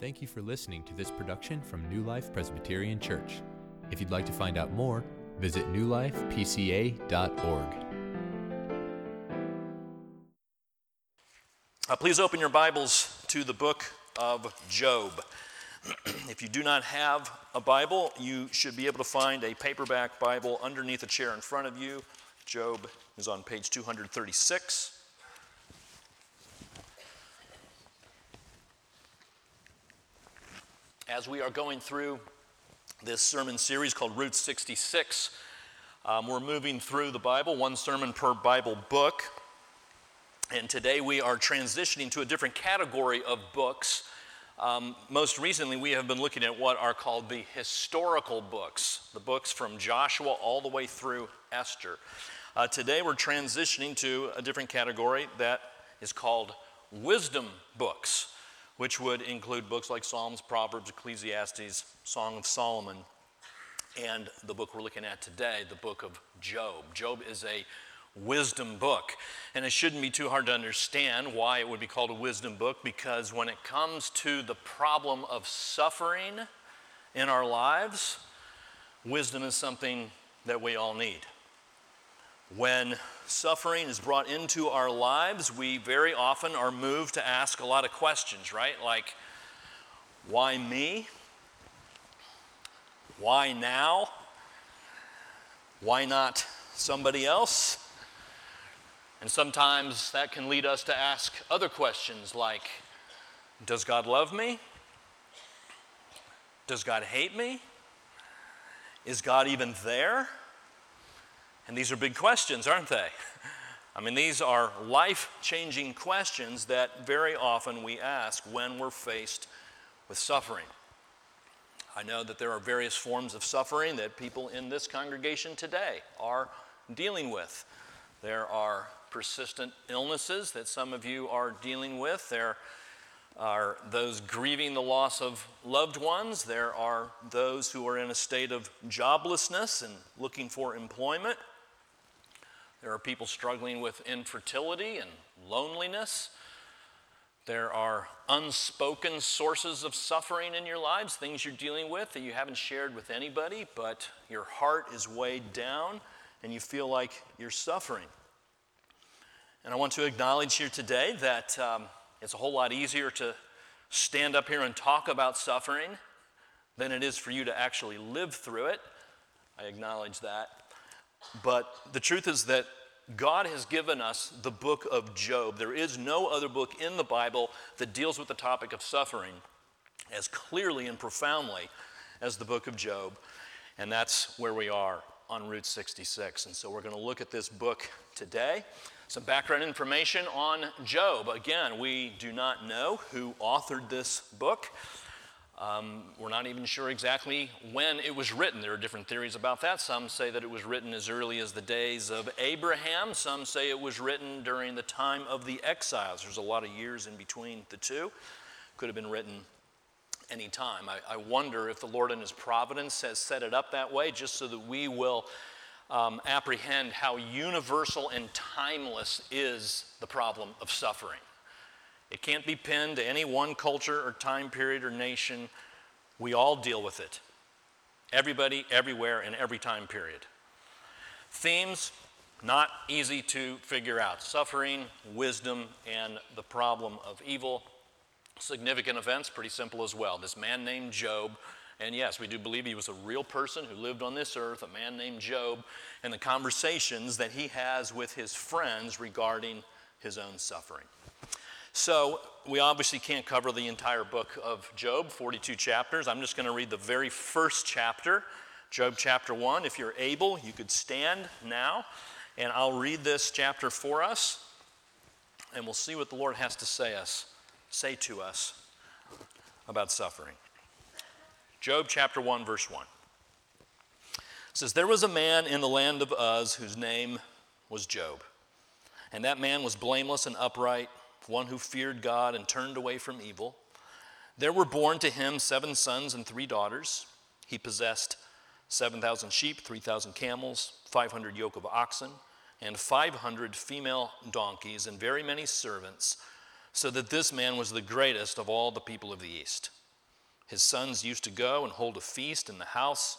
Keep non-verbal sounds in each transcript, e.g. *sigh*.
Thank you for listening to this production from New Life Presbyterian Church. If you'd like to find out more, visit newlifepca.org. Uh, please open your Bibles to the book of Job. *clears throat* if you do not have a Bible, you should be able to find a paperback Bible underneath a chair in front of you. Job is on page 236. As we are going through this sermon series called Route 66, um, we're moving through the Bible, one sermon per Bible book. And today we are transitioning to a different category of books. Um, most recently, we have been looking at what are called the historical books, the books from Joshua all the way through Esther. Uh, today, we're transitioning to a different category that is called wisdom books which would include books like Psalms, Proverbs, Ecclesiastes, Song of Solomon, and the book we're looking at today, the book of Job. Job is a wisdom book. And it shouldn't be too hard to understand why it would be called a wisdom book because when it comes to the problem of suffering in our lives, wisdom is something that we all need. When suffering is brought into our lives, we very often are moved to ask a lot of questions, right? Like, why me? Why now? Why not somebody else? And sometimes that can lead us to ask other questions like Does God love me? Does God hate me? Is God even there? And these are big questions, aren't they? *laughs* I mean, these are life changing questions that very often we ask when we're faced with suffering. I know that there are various forms of suffering that people in this congregation today are dealing with. There are persistent illnesses that some of you are dealing with. There are those grieving the loss of loved ones. There are those who are in a state of joblessness and looking for employment. There are people struggling with infertility and loneliness. There are unspoken sources of suffering in your lives, things you're dealing with that you haven't shared with anybody, but your heart is weighed down and you feel like you're suffering. And I want to acknowledge here today that um, it's a whole lot easier to stand up here and talk about suffering than it is for you to actually live through it. I acknowledge that. But the truth is that God has given us the book of Job. There is no other book in the Bible that deals with the topic of suffering as clearly and profoundly as the book of Job. And that's where we are on Route 66. And so we're going to look at this book today. Some background information on Job. Again, we do not know who authored this book. Um, we're not even sure exactly when it was written. There are different theories about that. Some say that it was written as early as the days of Abraham. Some say it was written during the time of the exiles. There's a lot of years in between the two. Could have been written any time. I, I wonder if the Lord in His providence has set it up that way just so that we will um, apprehend how universal and timeless is the problem of suffering. It can't be pinned to any one culture or time period or nation. We all deal with it. Everybody, everywhere, in every time period. Themes not easy to figure out suffering, wisdom, and the problem of evil. Significant events, pretty simple as well. This man named Job, and yes, we do believe he was a real person who lived on this earth, a man named Job, and the conversations that he has with his friends regarding his own suffering. So, we obviously can't cover the entire book of Job, 42 chapters. I'm just going to read the very first chapter, Job chapter 1. If you're able, you could stand now, and I'll read this chapter for us, and we'll see what the Lord has to say us, say to us about suffering. Job chapter 1 verse 1. It says there was a man in the land of Uz whose name was Job. And that man was blameless and upright one who feared God and turned away from evil. There were born to him seven sons and three daughters. He possessed 7,000 sheep, 3,000 camels, 500 yoke of oxen, and 500 female donkeys, and very many servants, so that this man was the greatest of all the people of the East. His sons used to go and hold a feast in the house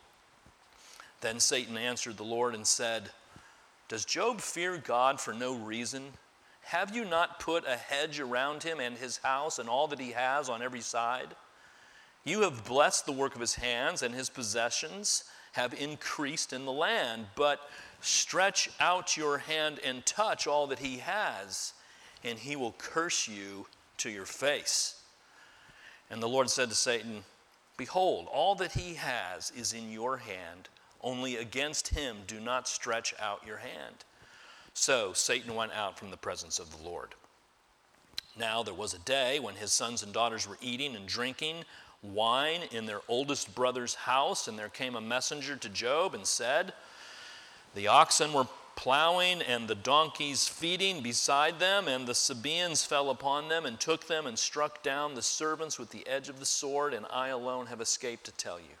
Then Satan answered the Lord and said, Does Job fear God for no reason? Have you not put a hedge around him and his house and all that he has on every side? You have blessed the work of his hands, and his possessions have increased in the land. But stretch out your hand and touch all that he has, and he will curse you to your face. And the Lord said to Satan, Behold, all that he has is in your hand. Only against him do not stretch out your hand. So Satan went out from the presence of the Lord. Now there was a day when his sons and daughters were eating and drinking wine in their oldest brother's house, and there came a messenger to Job and said, The oxen were plowing and the donkeys feeding beside them, and the Sabaeans fell upon them and took them and struck down the servants with the edge of the sword, and I alone have escaped to tell you.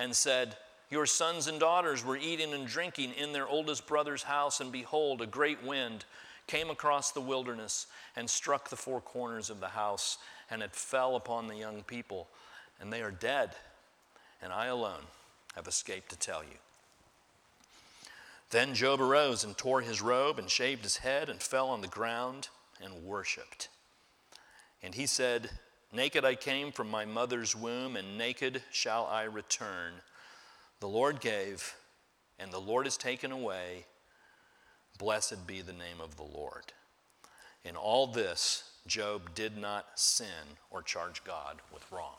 and said, Your sons and daughters were eating and drinking in their oldest brother's house, and behold, a great wind came across the wilderness and struck the four corners of the house, and it fell upon the young people, and they are dead, and I alone have escaped to tell you. Then Job arose and tore his robe and shaved his head and fell on the ground and worshiped. And he said, Naked I came from my mother's womb, and naked shall I return. The Lord gave, and the Lord has taken away. Blessed be the name of the Lord. In all this, Job did not sin or charge God with wrong.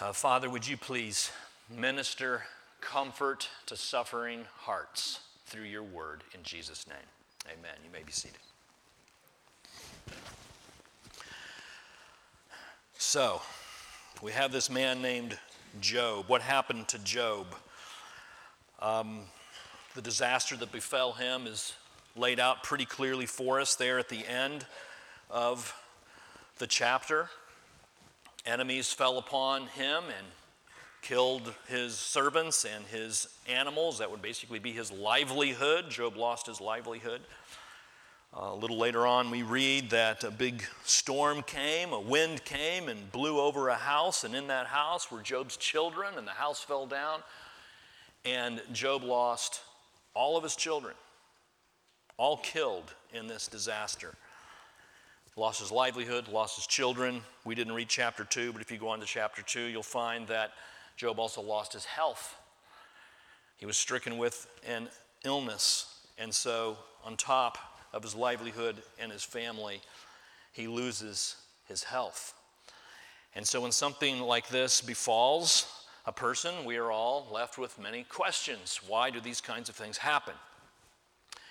Uh, Father, would you please minister comfort to suffering hearts through your word in Jesus' name? Amen. You may be seated. So, we have this man named Job. What happened to Job? Um, the disaster that befell him is laid out pretty clearly for us there at the end of the chapter. Enemies fell upon him and killed his servants and his animals. That would basically be his livelihood. Job lost his livelihood. Uh, a little later on, we read that a big storm came, a wind came and blew over a house, and in that house were Job's children, and the house fell down, and Job lost all of his children, all killed in this disaster. Lost his livelihood, lost his children. We didn't read chapter 2, but if you go on to chapter 2, you'll find that Job also lost his health. He was stricken with an illness, and so on top of his livelihood and his family, he loses his health. And so, when something like this befalls a person, we are all left with many questions. Why do these kinds of things happen?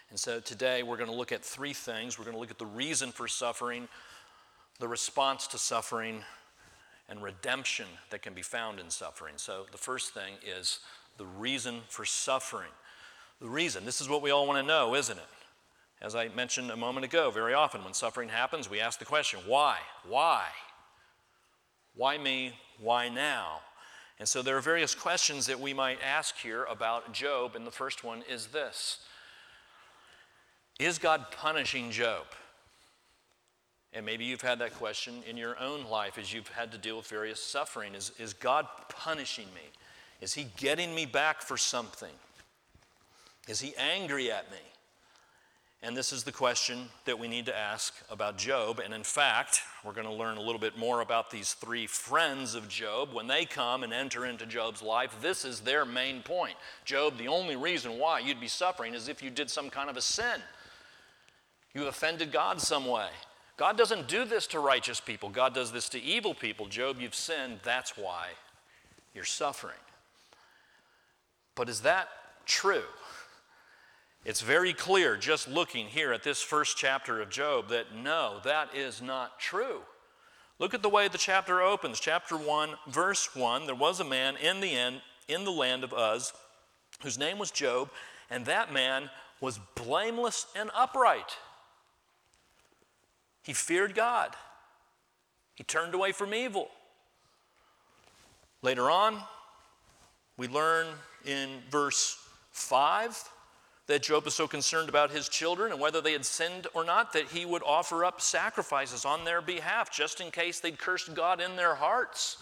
And so, today we're going to look at three things. We're going to look at the reason for suffering, the response to suffering, and redemption that can be found in suffering. So, the first thing is the reason for suffering. The reason, this is what we all want to know, isn't it? As I mentioned a moment ago, very often when suffering happens, we ask the question, why? Why? Why me? Why now? And so there are various questions that we might ask here about Job, and the first one is this Is God punishing Job? And maybe you've had that question in your own life as you've had to deal with various suffering. Is, is God punishing me? Is He getting me back for something? Is He angry at me? And this is the question that we need to ask about Job. And in fact, we're going to learn a little bit more about these three friends of Job. When they come and enter into Job's life, this is their main point. Job, the only reason why you'd be suffering is if you did some kind of a sin. You offended God some way. God doesn't do this to righteous people, God does this to evil people. Job, you've sinned. That's why you're suffering. But is that true? It's very clear just looking here at this first chapter of Job that no, that is not true. Look at the way the chapter opens. Chapter 1, verse 1 There was a man in the end in the land of Uz whose name was Job, and that man was blameless and upright. He feared God. He turned away from evil. Later on, we learn in verse 5 that Job was so concerned about his children and whether they had sinned or not that he would offer up sacrifices on their behalf just in case they'd cursed God in their hearts.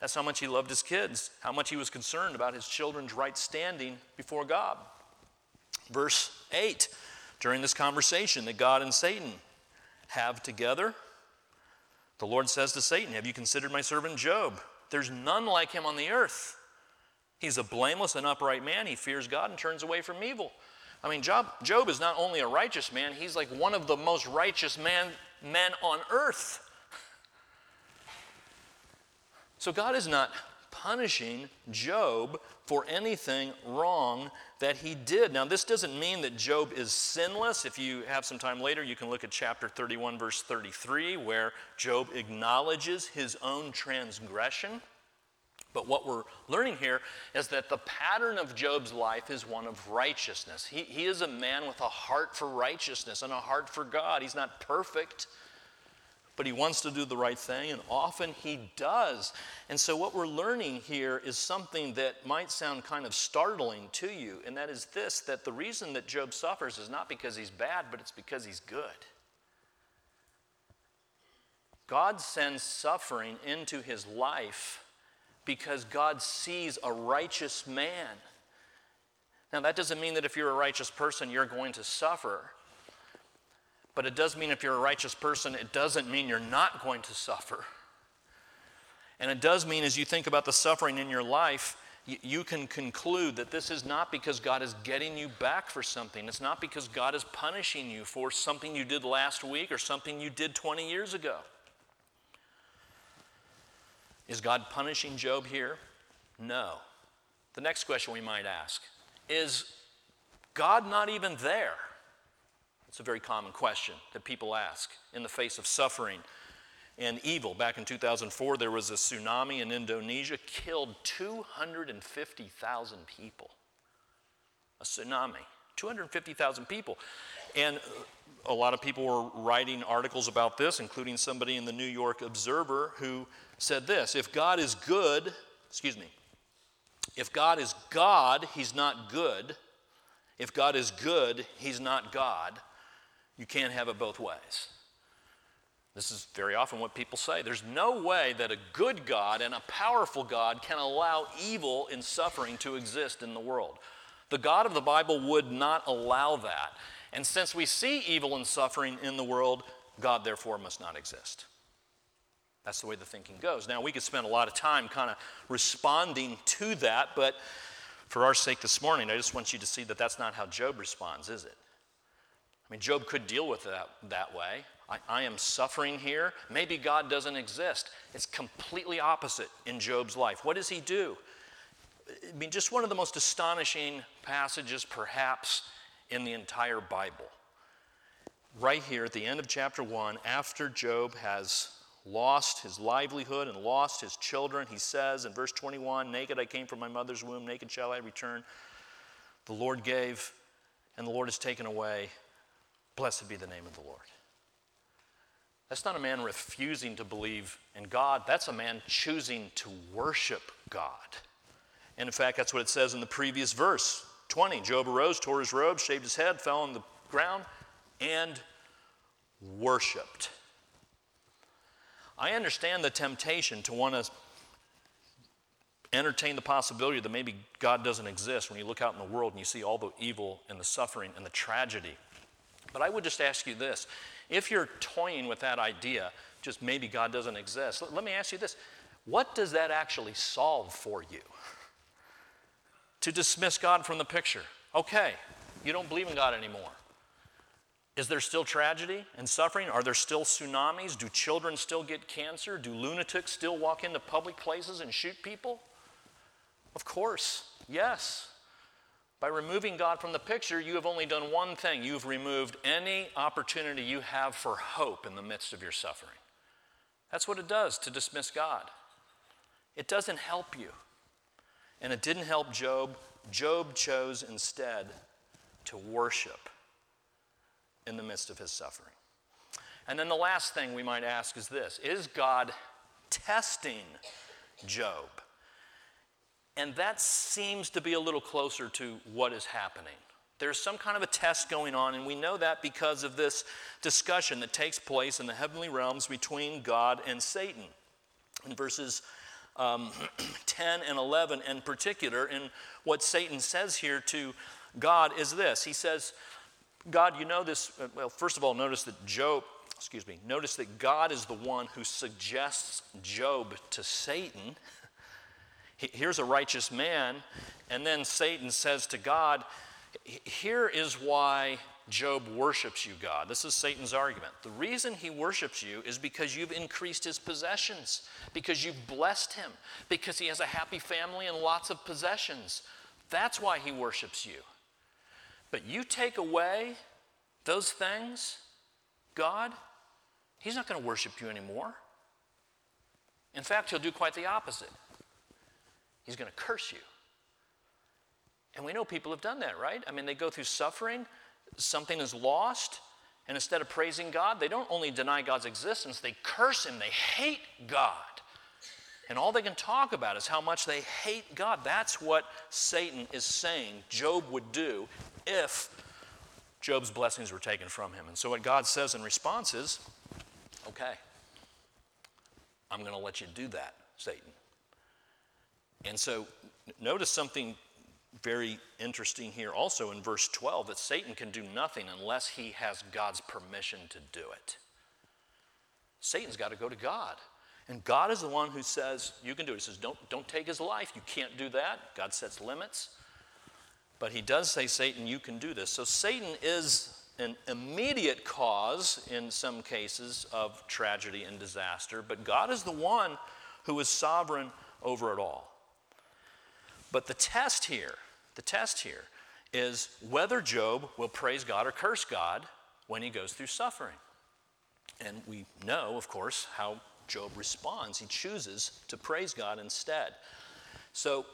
That's how much he loved his kids, how much he was concerned about his children's right standing before God. Verse 8 during this conversation that God and Satan have together, the Lord says to Satan, Have you considered my servant Job? There's none like him on the earth He's a blameless and upright man. He fears God and turns away from evil. I mean, Job, Job is not only a righteous man, he's like one of the most righteous man, men on earth. So God is not punishing Job for anything wrong that he did. Now, this doesn't mean that Job is sinless. If you have some time later, you can look at chapter 31, verse 33, where Job acknowledges his own transgression. But what we're learning here is that the pattern of Job's life is one of righteousness. He, he is a man with a heart for righteousness and a heart for God. He's not perfect, but he wants to do the right thing, and often he does. And so, what we're learning here is something that might sound kind of startling to you, and that is this that the reason that Job suffers is not because he's bad, but it's because he's good. God sends suffering into his life because God sees a righteous man. Now, that doesn't mean that if you're a righteous person, you're going to suffer. But it does mean if you're a righteous person, it doesn't mean you're not going to suffer. And it does mean as you think about the suffering in your life, you can conclude that this is not because God is getting you back for something. It's not because God is punishing you for something you did last week or something you did 20 years ago. Is God punishing Job here? No. The next question we might ask is God not even there? It's a very common question that people ask in the face of suffering and evil. Back in 2004, there was a tsunami in Indonesia, killed 250,000 people. A tsunami, 250,000 people. And a lot of people were writing articles about this, including somebody in the New York Observer who said this If God is good, excuse me, if God is God, he's not good. If God is good, he's not God. You can't have it both ways. This is very often what people say. There's no way that a good God and a powerful God can allow evil and suffering to exist in the world. The God of the Bible would not allow that. And since we see evil and suffering in the world, God therefore must not exist. That's the way the thinking goes. Now, we could spend a lot of time kind of responding to that, but for our sake this morning, I just want you to see that that's not how Job responds, is it? I mean, Job could deal with that that way. I, I am suffering here. Maybe God doesn't exist. It's completely opposite in Job's life. What does he do? I mean, just one of the most astonishing passages, perhaps, in the entire Bible. Right here at the end of chapter 1, after Job has lost his livelihood and lost his children. He says in verse 21 Naked I came from my mother's womb, naked shall I return. The Lord gave, and the Lord has taken away. Blessed be the name of the Lord. That's not a man refusing to believe in God. That's a man choosing to worship God. And in fact, that's what it says in the previous verse 20. Job arose, tore his robe, shaved his head, fell on the ground, and worshiped. I understand the temptation to want to entertain the possibility that maybe God doesn't exist when you look out in the world and you see all the evil and the suffering and the tragedy. But I would just ask you this if you're toying with that idea, just maybe God doesn't exist, let me ask you this what does that actually solve for you? To dismiss God from the picture. Okay, you don't believe in God anymore. Is there still tragedy and suffering? Are there still tsunamis? Do children still get cancer? Do lunatics still walk into public places and shoot people? Of course, yes. By removing God from the picture, you have only done one thing you've removed any opportunity you have for hope in the midst of your suffering. That's what it does to dismiss God. It doesn't help you. And it didn't help Job. Job chose instead to worship in the midst of his suffering. And then the last thing we might ask is this Is God testing Job? And that seems to be a little closer to what is happening. There's some kind of a test going on, and we know that because of this discussion that takes place in the heavenly realms between God and Satan. In verses um, *clears throat* 10 and 11, in particular, and what Satan says here to God is this He says, God, you know this. Uh, well, first of all, notice that Job, excuse me, notice that God is the one who suggests Job to Satan. *laughs* Here's a righteous man. And then Satan says to God, Here is why Job worships you, God. This is Satan's argument. The reason he worships you is because you've increased his possessions, because you've blessed him, because he has a happy family and lots of possessions. That's why he worships you. But you take away those things, God, he's not going to worship you anymore. In fact, he'll do quite the opposite. He's going to curse you. And we know people have done that, right? I mean, they go through suffering, something is lost, and instead of praising God, they don't only deny God's existence, they curse Him, they hate God. And all they can talk about is how much they hate God. That's what Satan is saying Job would do if Job's blessings were taken from him. And so, what God says in response is, okay, I'm going to let you do that, Satan. And so notice something very interesting here also in verse 12 that Satan can do nothing unless he has God's permission to do it. Satan's got to go to God. And God is the one who says, You can do it. He says, Don't, don't take his life. You can't do that. God sets limits. But he does say, Satan, you can do this. So Satan is an immediate cause in some cases of tragedy and disaster, but God is the one who is sovereign over it all. But the test here, the test here is whether Job will praise God or curse God when he goes through suffering. And we know, of course, how Job responds. He chooses to praise God instead. So,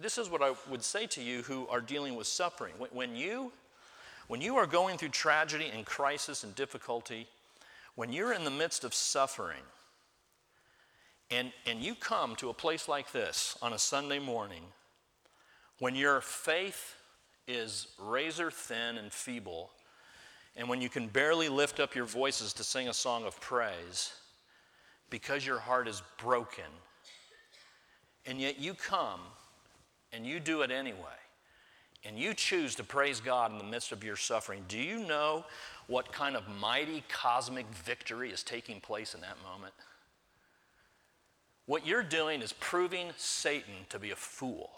this is what I would say to you who are dealing with suffering. When you, when you are going through tragedy and crisis and difficulty, when you're in the midst of suffering, and, and you come to a place like this on a Sunday morning when your faith is razor thin and feeble, and when you can barely lift up your voices to sing a song of praise because your heart is broken, and yet you come and you do it anyway, and you choose to praise God in the midst of your suffering, do you know what kind of mighty cosmic victory is taking place in that moment? What you're doing is proving Satan to be a fool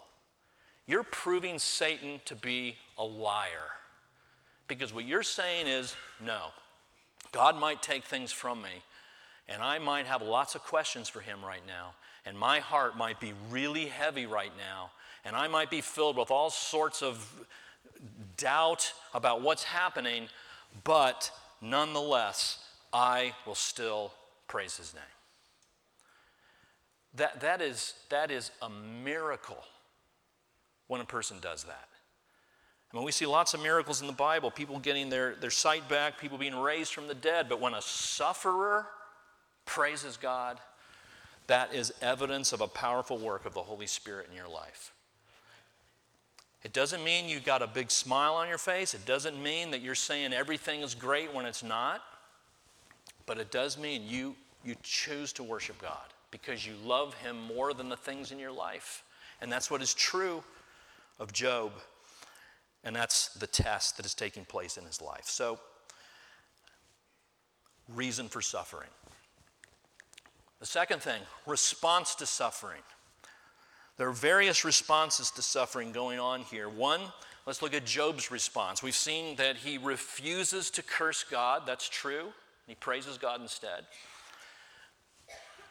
you're proving Satan to be a liar. Because what you're saying is, no, God might take things from me, and I might have lots of questions for him right now, and my heart might be really heavy right now, and I might be filled with all sorts of doubt about what's happening, but nonetheless, I will still praise his name. That, that, is, that is a miracle when a person does that. I mean, we see lots of miracles in the Bible people getting their, their sight back, people being raised from the dead. But when a sufferer praises God, that is evidence of a powerful work of the Holy Spirit in your life. It doesn't mean you've got a big smile on your face. It doesn't mean that you're saying everything is great when it's not. But it does mean you, you choose to worship God because you love Him more than the things in your life. And that's what is true of Job. And that's the test that is taking place in his life. So, reason for suffering. The second thing, response to suffering. There are various responses to suffering going on here. One, let's look at Job's response. We've seen that he refuses to curse God, that's true. He praises God instead.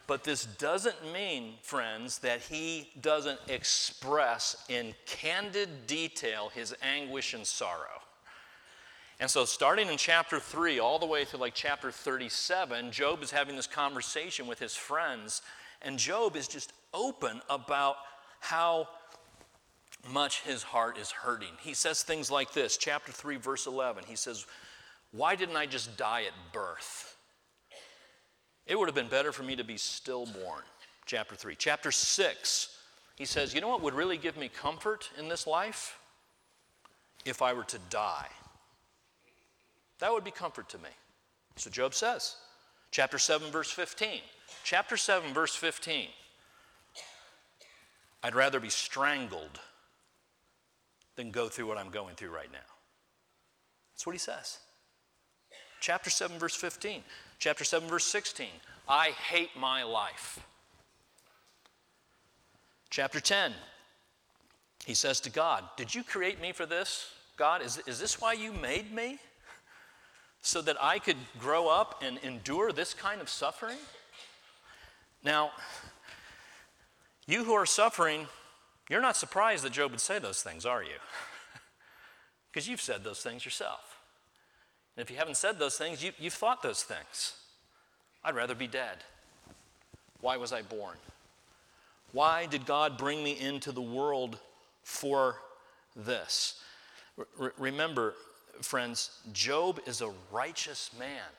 But this doesn't mean, friends, that he doesn't express in candid detail his anguish and sorrow. And so, starting in chapter 3 all the way through like chapter 37, Job is having this conversation with his friends, and Job is just open about how much his heart is hurting. He says things like this, chapter 3, verse 11. He says, Why didn't I just die at birth? It would have been better for me to be stillborn. Chapter 3. Chapter 6, he says, You know what would really give me comfort in this life? If I were to die. That would be comfort to me. So Job says. Chapter 7, verse 15. Chapter 7, verse 15. I'd rather be strangled than go through what I'm going through right now. That's what he says. Chapter 7, verse 15. Chapter 7, verse 16. I hate my life. Chapter 10. He says to God, Did you create me for this? God, is, is this why you made me? So that I could grow up and endure this kind of suffering? Now, you who are suffering, you're not surprised that Job would say those things, are you? *laughs* Because you've said those things yourself. And if you haven't said those things, you, have thought those things. I'd rather be dead. Why was I born? Why did God bring me into the world for this? R- remember, friends, Job is a righteous man.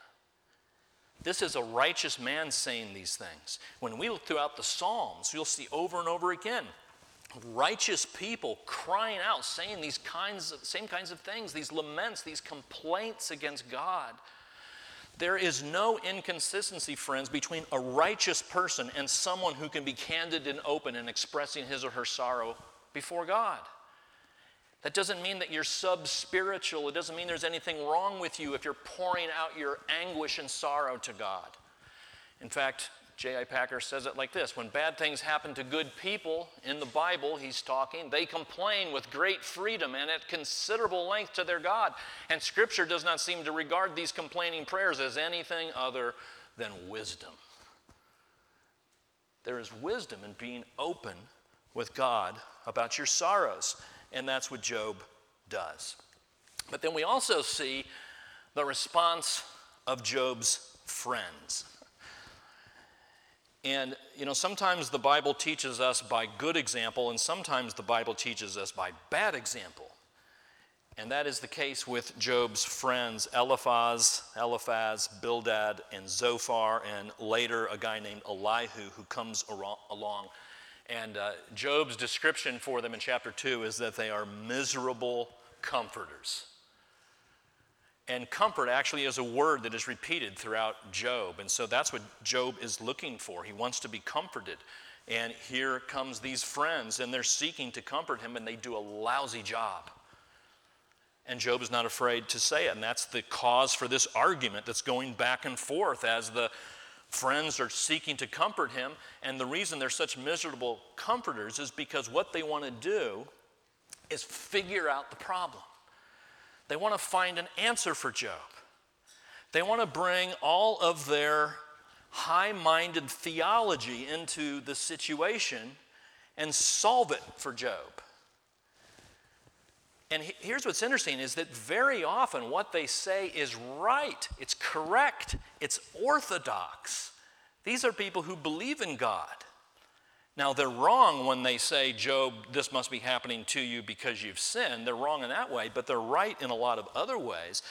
This is a righteous man saying these things. When we look throughout the Psalms, you'll see over and over again righteous people crying out, saying these kinds of, same kinds of things, these laments, these complaints against God. There is no inconsistency, friends, between a righteous person and someone who can be candid and open in expressing his or her sorrow before God. That doesn't mean that you're sub spiritual. It doesn't mean there's anything wrong with you if you're pouring out your anguish and sorrow to God. In fact, J.I. Packer says it like this When bad things happen to good people in the Bible, he's talking, they complain with great freedom and at considerable length to their God. And Scripture does not seem to regard these complaining prayers as anything other than wisdom. There is wisdom in being open with God about your sorrows. And that's what Job does. But then we also see the response of Job's friends. And, you know, sometimes the Bible teaches us by good example, and sometimes the Bible teaches us by bad example. And that is the case with Job's friends, Eliphaz, Eliphaz, Bildad, and Zophar, and later a guy named Elihu who comes along and uh, Job's description for them in chapter 2 is that they are miserable comforters. And comfort actually is a word that is repeated throughout Job. And so that's what Job is looking for. He wants to be comforted. And here comes these friends, and they're seeking to comfort him, and they do a lousy job. And Job is not afraid to say it. And that's the cause for this argument that's going back and forth as the friends are seeking to comfort him. And the reason they're such miserable comforters is because what they want to do is figure out the problem. They want to find an answer for Job. They want to bring all of their high minded theology into the situation and solve it for Job. And here's what's interesting is that very often what they say is right, it's correct, it's orthodox. These are people who believe in God. Now, they're wrong when they say, Job, this must be happening to you because you've sinned. They're wrong in that way, but they're right in a lot of other ways.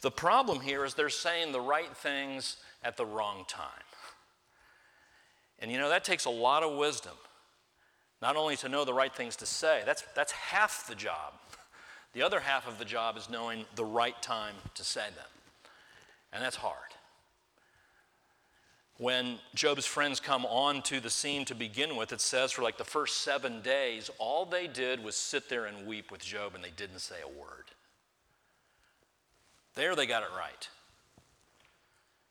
The problem here is they're saying the right things at the wrong time. And you know, that takes a lot of wisdom. Not only to know the right things to say, that's, that's half the job. The other half of the job is knowing the right time to say them. And that's hard. When Job's friends come onto the scene to begin with, it says for like the first seven days, all they did was sit there and weep with Job and they didn't say a word. There they got it right.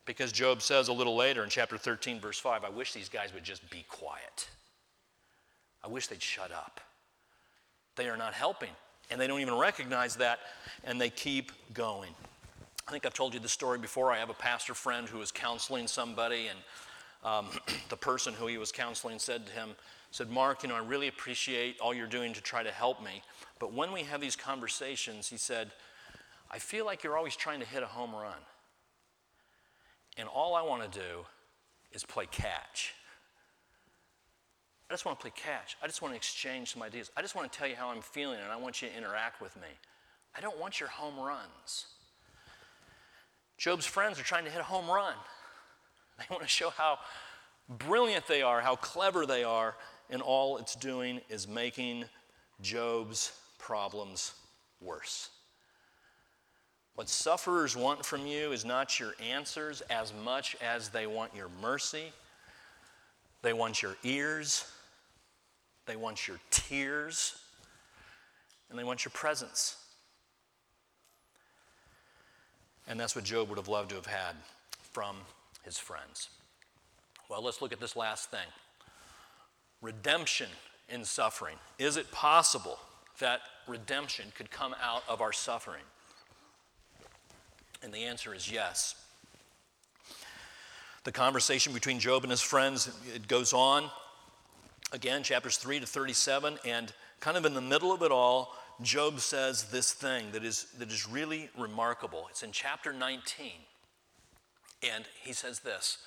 Because Job says a little later in chapter 13, verse 5, I wish these guys would just be quiet. I wish they'd shut up. They are not helping, and they don't even recognize that, and they keep going. I think I've told you the story before. I have a pastor friend who was counseling somebody, and um, *clears throat* the person who he was counseling said to him, said, Mark, you know, I really appreciate all you're doing to try to help me. But when we have these conversations, he said, I feel like you're always trying to hit a home run. And all I want to do is play catch. I just want to play catch. I just want to exchange some ideas. I just want to tell you how I'm feeling and I want you to interact with me. I don't want your home runs. Job's friends are trying to hit a home run. *laughs* They want to show how brilliant they are, how clever they are, and all it's doing is making Job's problems worse. What sufferers want from you is not your answers as much as they want your mercy. They want your ears. They want your tears. And they want your presence. And that's what Job would have loved to have had from his friends. Well, let's look at this last thing redemption in suffering. Is it possible that redemption could come out of our suffering? And the answer is yes. The conversation between Job and his friends, it goes on. Again, chapters 3 to 37, and kind of in the middle of it all, Job says this thing that is, that is really remarkable. It's in chapter 19. And he says this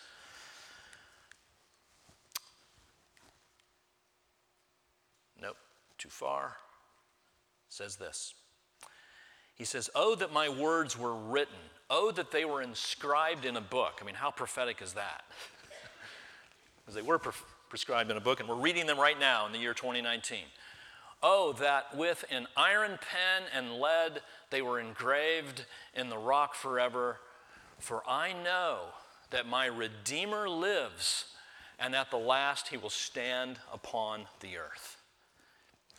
Nope, too far. Says this he says, Oh, that my words were written. Oh, that they were inscribed in a book. I mean, how prophetic is that? Because they were pre- prescribed in a book, and we're reading them right now in the year 2019. Oh, that with an iron pen and lead they were engraved in the rock forever. For I know that my Redeemer lives, and at the last he will stand upon the earth.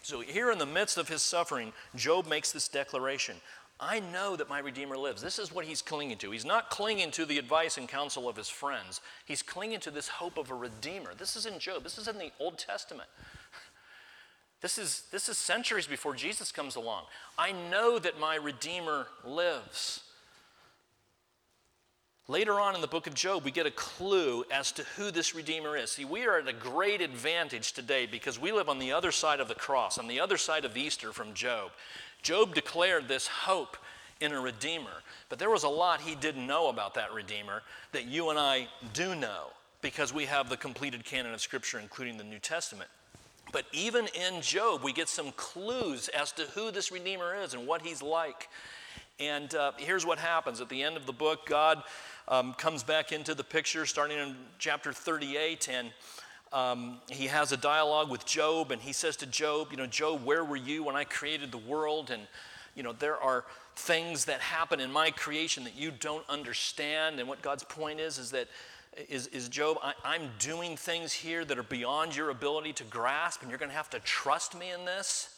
So, here in the midst of his suffering, Job makes this declaration I know that my Redeemer lives. This is what he's clinging to. He's not clinging to the advice and counsel of his friends, he's clinging to this hope of a Redeemer. This is in Job, this is in the Old Testament. *laughs* This is, this is centuries before Jesus comes along. I know that my Redeemer lives. Later on in the book of Job, we get a clue as to who this Redeemer is. See, we are at a great advantage today because we live on the other side of the cross, on the other side of Easter from Job. Job declared this hope in a Redeemer, but there was a lot he didn't know about that Redeemer that you and I do know because we have the completed canon of Scripture, including the New Testament. But even in Job, we get some clues as to who this Redeemer is and what he's like. And uh, here's what happens at the end of the book God um, comes back into the picture starting in chapter 38 and um, he has a dialogue with Job and he says to Job, You know, Job, where were you when I created the world? And, you know, there are things that happen in my creation that you don't understand. And what God's point is, is that, is, is Job, I, am doing things here that are beyond your ability to grasp, and you're going to have to trust me in this.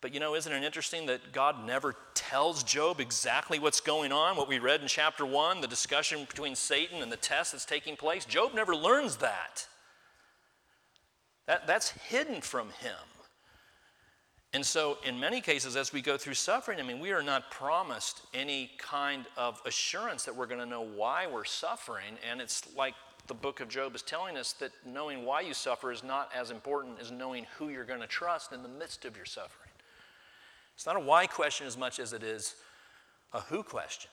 But you know, isn't it interesting that God never tells Job exactly what's going on? What we read in chapter 1, the discussion between Satan and the test that's taking place? Job never learns that. That that's hidden from him. And so, in many cases, as we go through suffering, I mean, we are not promised any kind of assurance that we're going to know why we're suffering. And it's like the book of Job is telling us that knowing why you suffer is not as important as knowing who you're going to trust in the midst of your suffering. It's not a why question as much as it is a who question.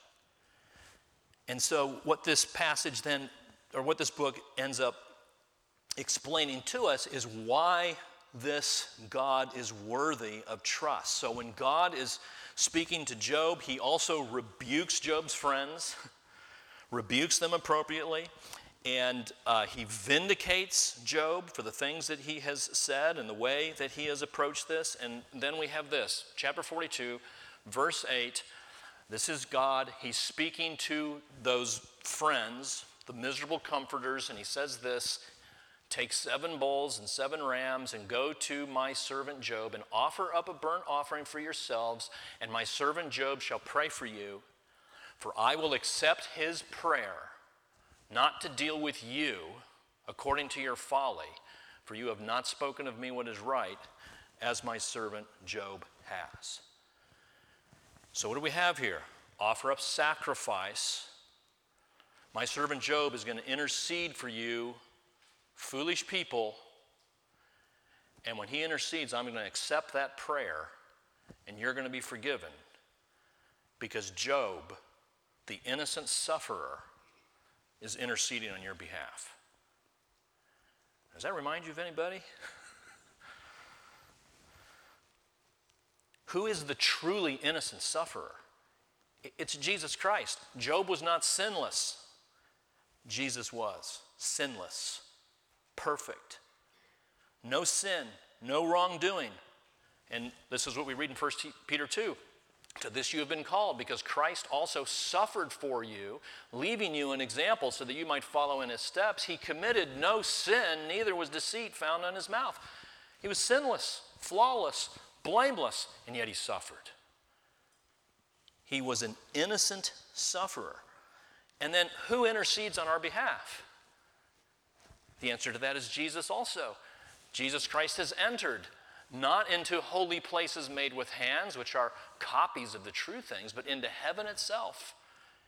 And so, what this passage then, or what this book ends up explaining to us, is why this God is worthy of trust. So, when God is speaking to Job, he also rebukes Job's friends, *laughs* rebukes them appropriately, and uh, he vindicates Job for the things that he has said and the way that he has approached this. And then we have this, chapter 42, verse 8. This is God. He's speaking to those friends, the miserable comforters, and he says this Take seven bulls and seven rams and go to my servant Job and offer up a burnt offering for yourselves, and my servant Job shall pray for you. For I will accept his prayer, not to deal with you according to your folly, for you have not spoken of me what is right, as my servant Job has. So, what do we have here? Offer up sacrifice. My servant Job is going to intercede for you foolish people. And when he intercedes, I'm going to accept that prayer and you're going to be forgiven. Because Job, the innocent sufferer, is interceding on your behalf. Does that remind you of anybody? Who is the truly innocent sufferer? It's Jesus Christ. Job was not sinless, Jesus was sinless perfect. No sin, no wrongdoing. And this is what we read in 1 Peter 2. To this you have been called, because Christ also suffered for you, leaving you an example so that you might follow in his steps. He committed no sin, neither was deceit found in his mouth. He was sinless, flawless, blameless, and yet he suffered. He was an innocent sufferer. And then who intercedes on our behalf? The answer to that is Jesus also. Jesus Christ has entered not into holy places made with hands, which are copies of the true things, but into heaven itself.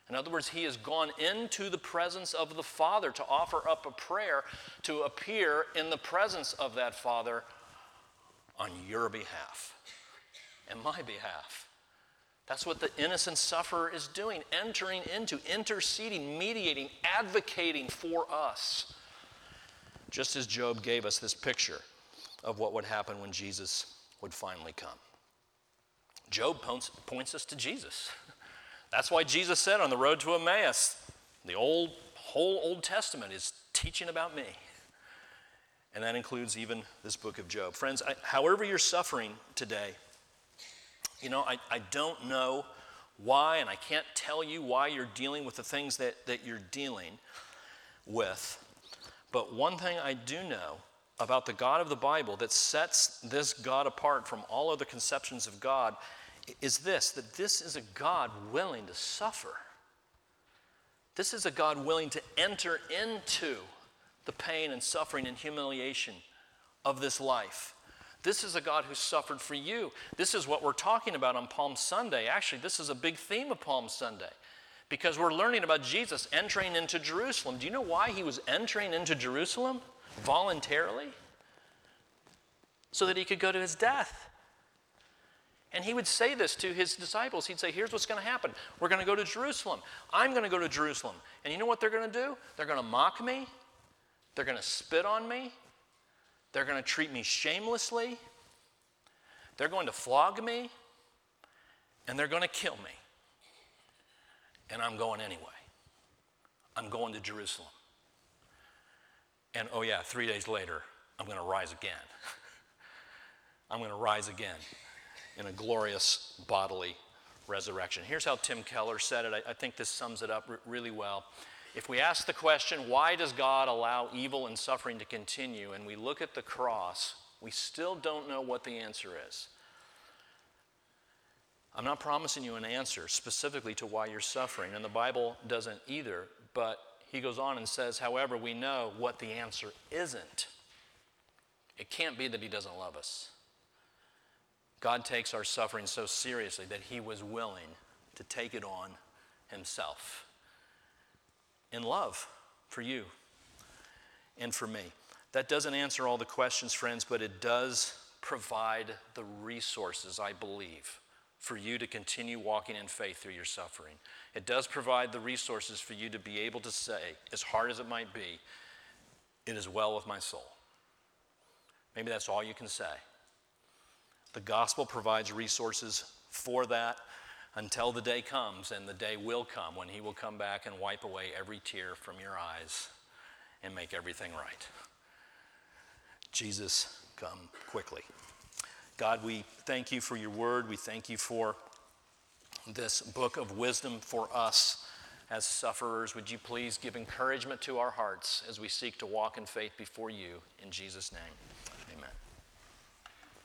In other words, he has gone into the presence of the Father to offer up a prayer to appear in the presence of that Father on your behalf and my behalf. That's what the innocent sufferer is doing, entering into, interceding, mediating, advocating for us just as Job gave us this picture of what would happen when Jesus would finally come. Job points, points us to Jesus. *laughs* That's why Jesus said on the road to Emmaus, the old, whole Old Testament is teaching about me. And that includes even this book of Job. Friends, I, however you're suffering today, you know, I, I don't know why, and I can't tell you why you're dealing with the things that, that you're dealing with. But one thing I do know about the God of the Bible that sets this God apart from all other conceptions of God is this that this is a God willing to suffer. This is a God willing to enter into the pain and suffering and humiliation of this life. This is a God who suffered for you. This is what we're talking about on Palm Sunday. Actually, this is a big theme of Palm Sunday because we're learning about Jesus entering into Jerusalem. Do you know why he was entering into Jerusalem voluntarily? So that he could go to his death. And he would say this to his disciples. He'd say, Here's what's going to happen. We're going to go to Jerusalem. I'm going to go to Jerusalem. And you know what they're going to do? They're going to mock me. They're going to spit on me. They're going to treat me shamelessly. They're going to flog me. And they're going to kill me and I'm going anyway. I'm going to Jerusalem. And oh, yeah, three days later, I'm going to rise again. *laughs* I'm going to rise again in a glorious bodily resurrection. Here's how Tim Keller said it. I, I think this sums it up r- really well. If we ask the question, why does God allow evil and suffering to continue, and we look at the cross, we still don't know what the answer is. I'm not promising you an answer specifically to why you're suffering, and the Bible doesn't either, but he goes on and says, however, we know what the answer isn't. It can't be that he doesn't love us. God takes our suffering so seriously that he was willing to take it on himself in love for you and for me. That doesn't answer all the questions, friends, but it does provide the resources, I believe, for you to continue walking in faith through your suffering. It does provide the resources for you to be able to say, as hard as it might be, it is well with my soul. Maybe that's all you can say. The gospel provides resources for that until the day comes, and the day will come when He will come back and wipe away every tear from your eyes and make everything right. Jesus, come quickly. God, we thank you for your word. We thank you for this book of wisdom for us as sufferers. Would you please give encouragement to our hearts as we seek to walk in faith before you? In Jesus' name.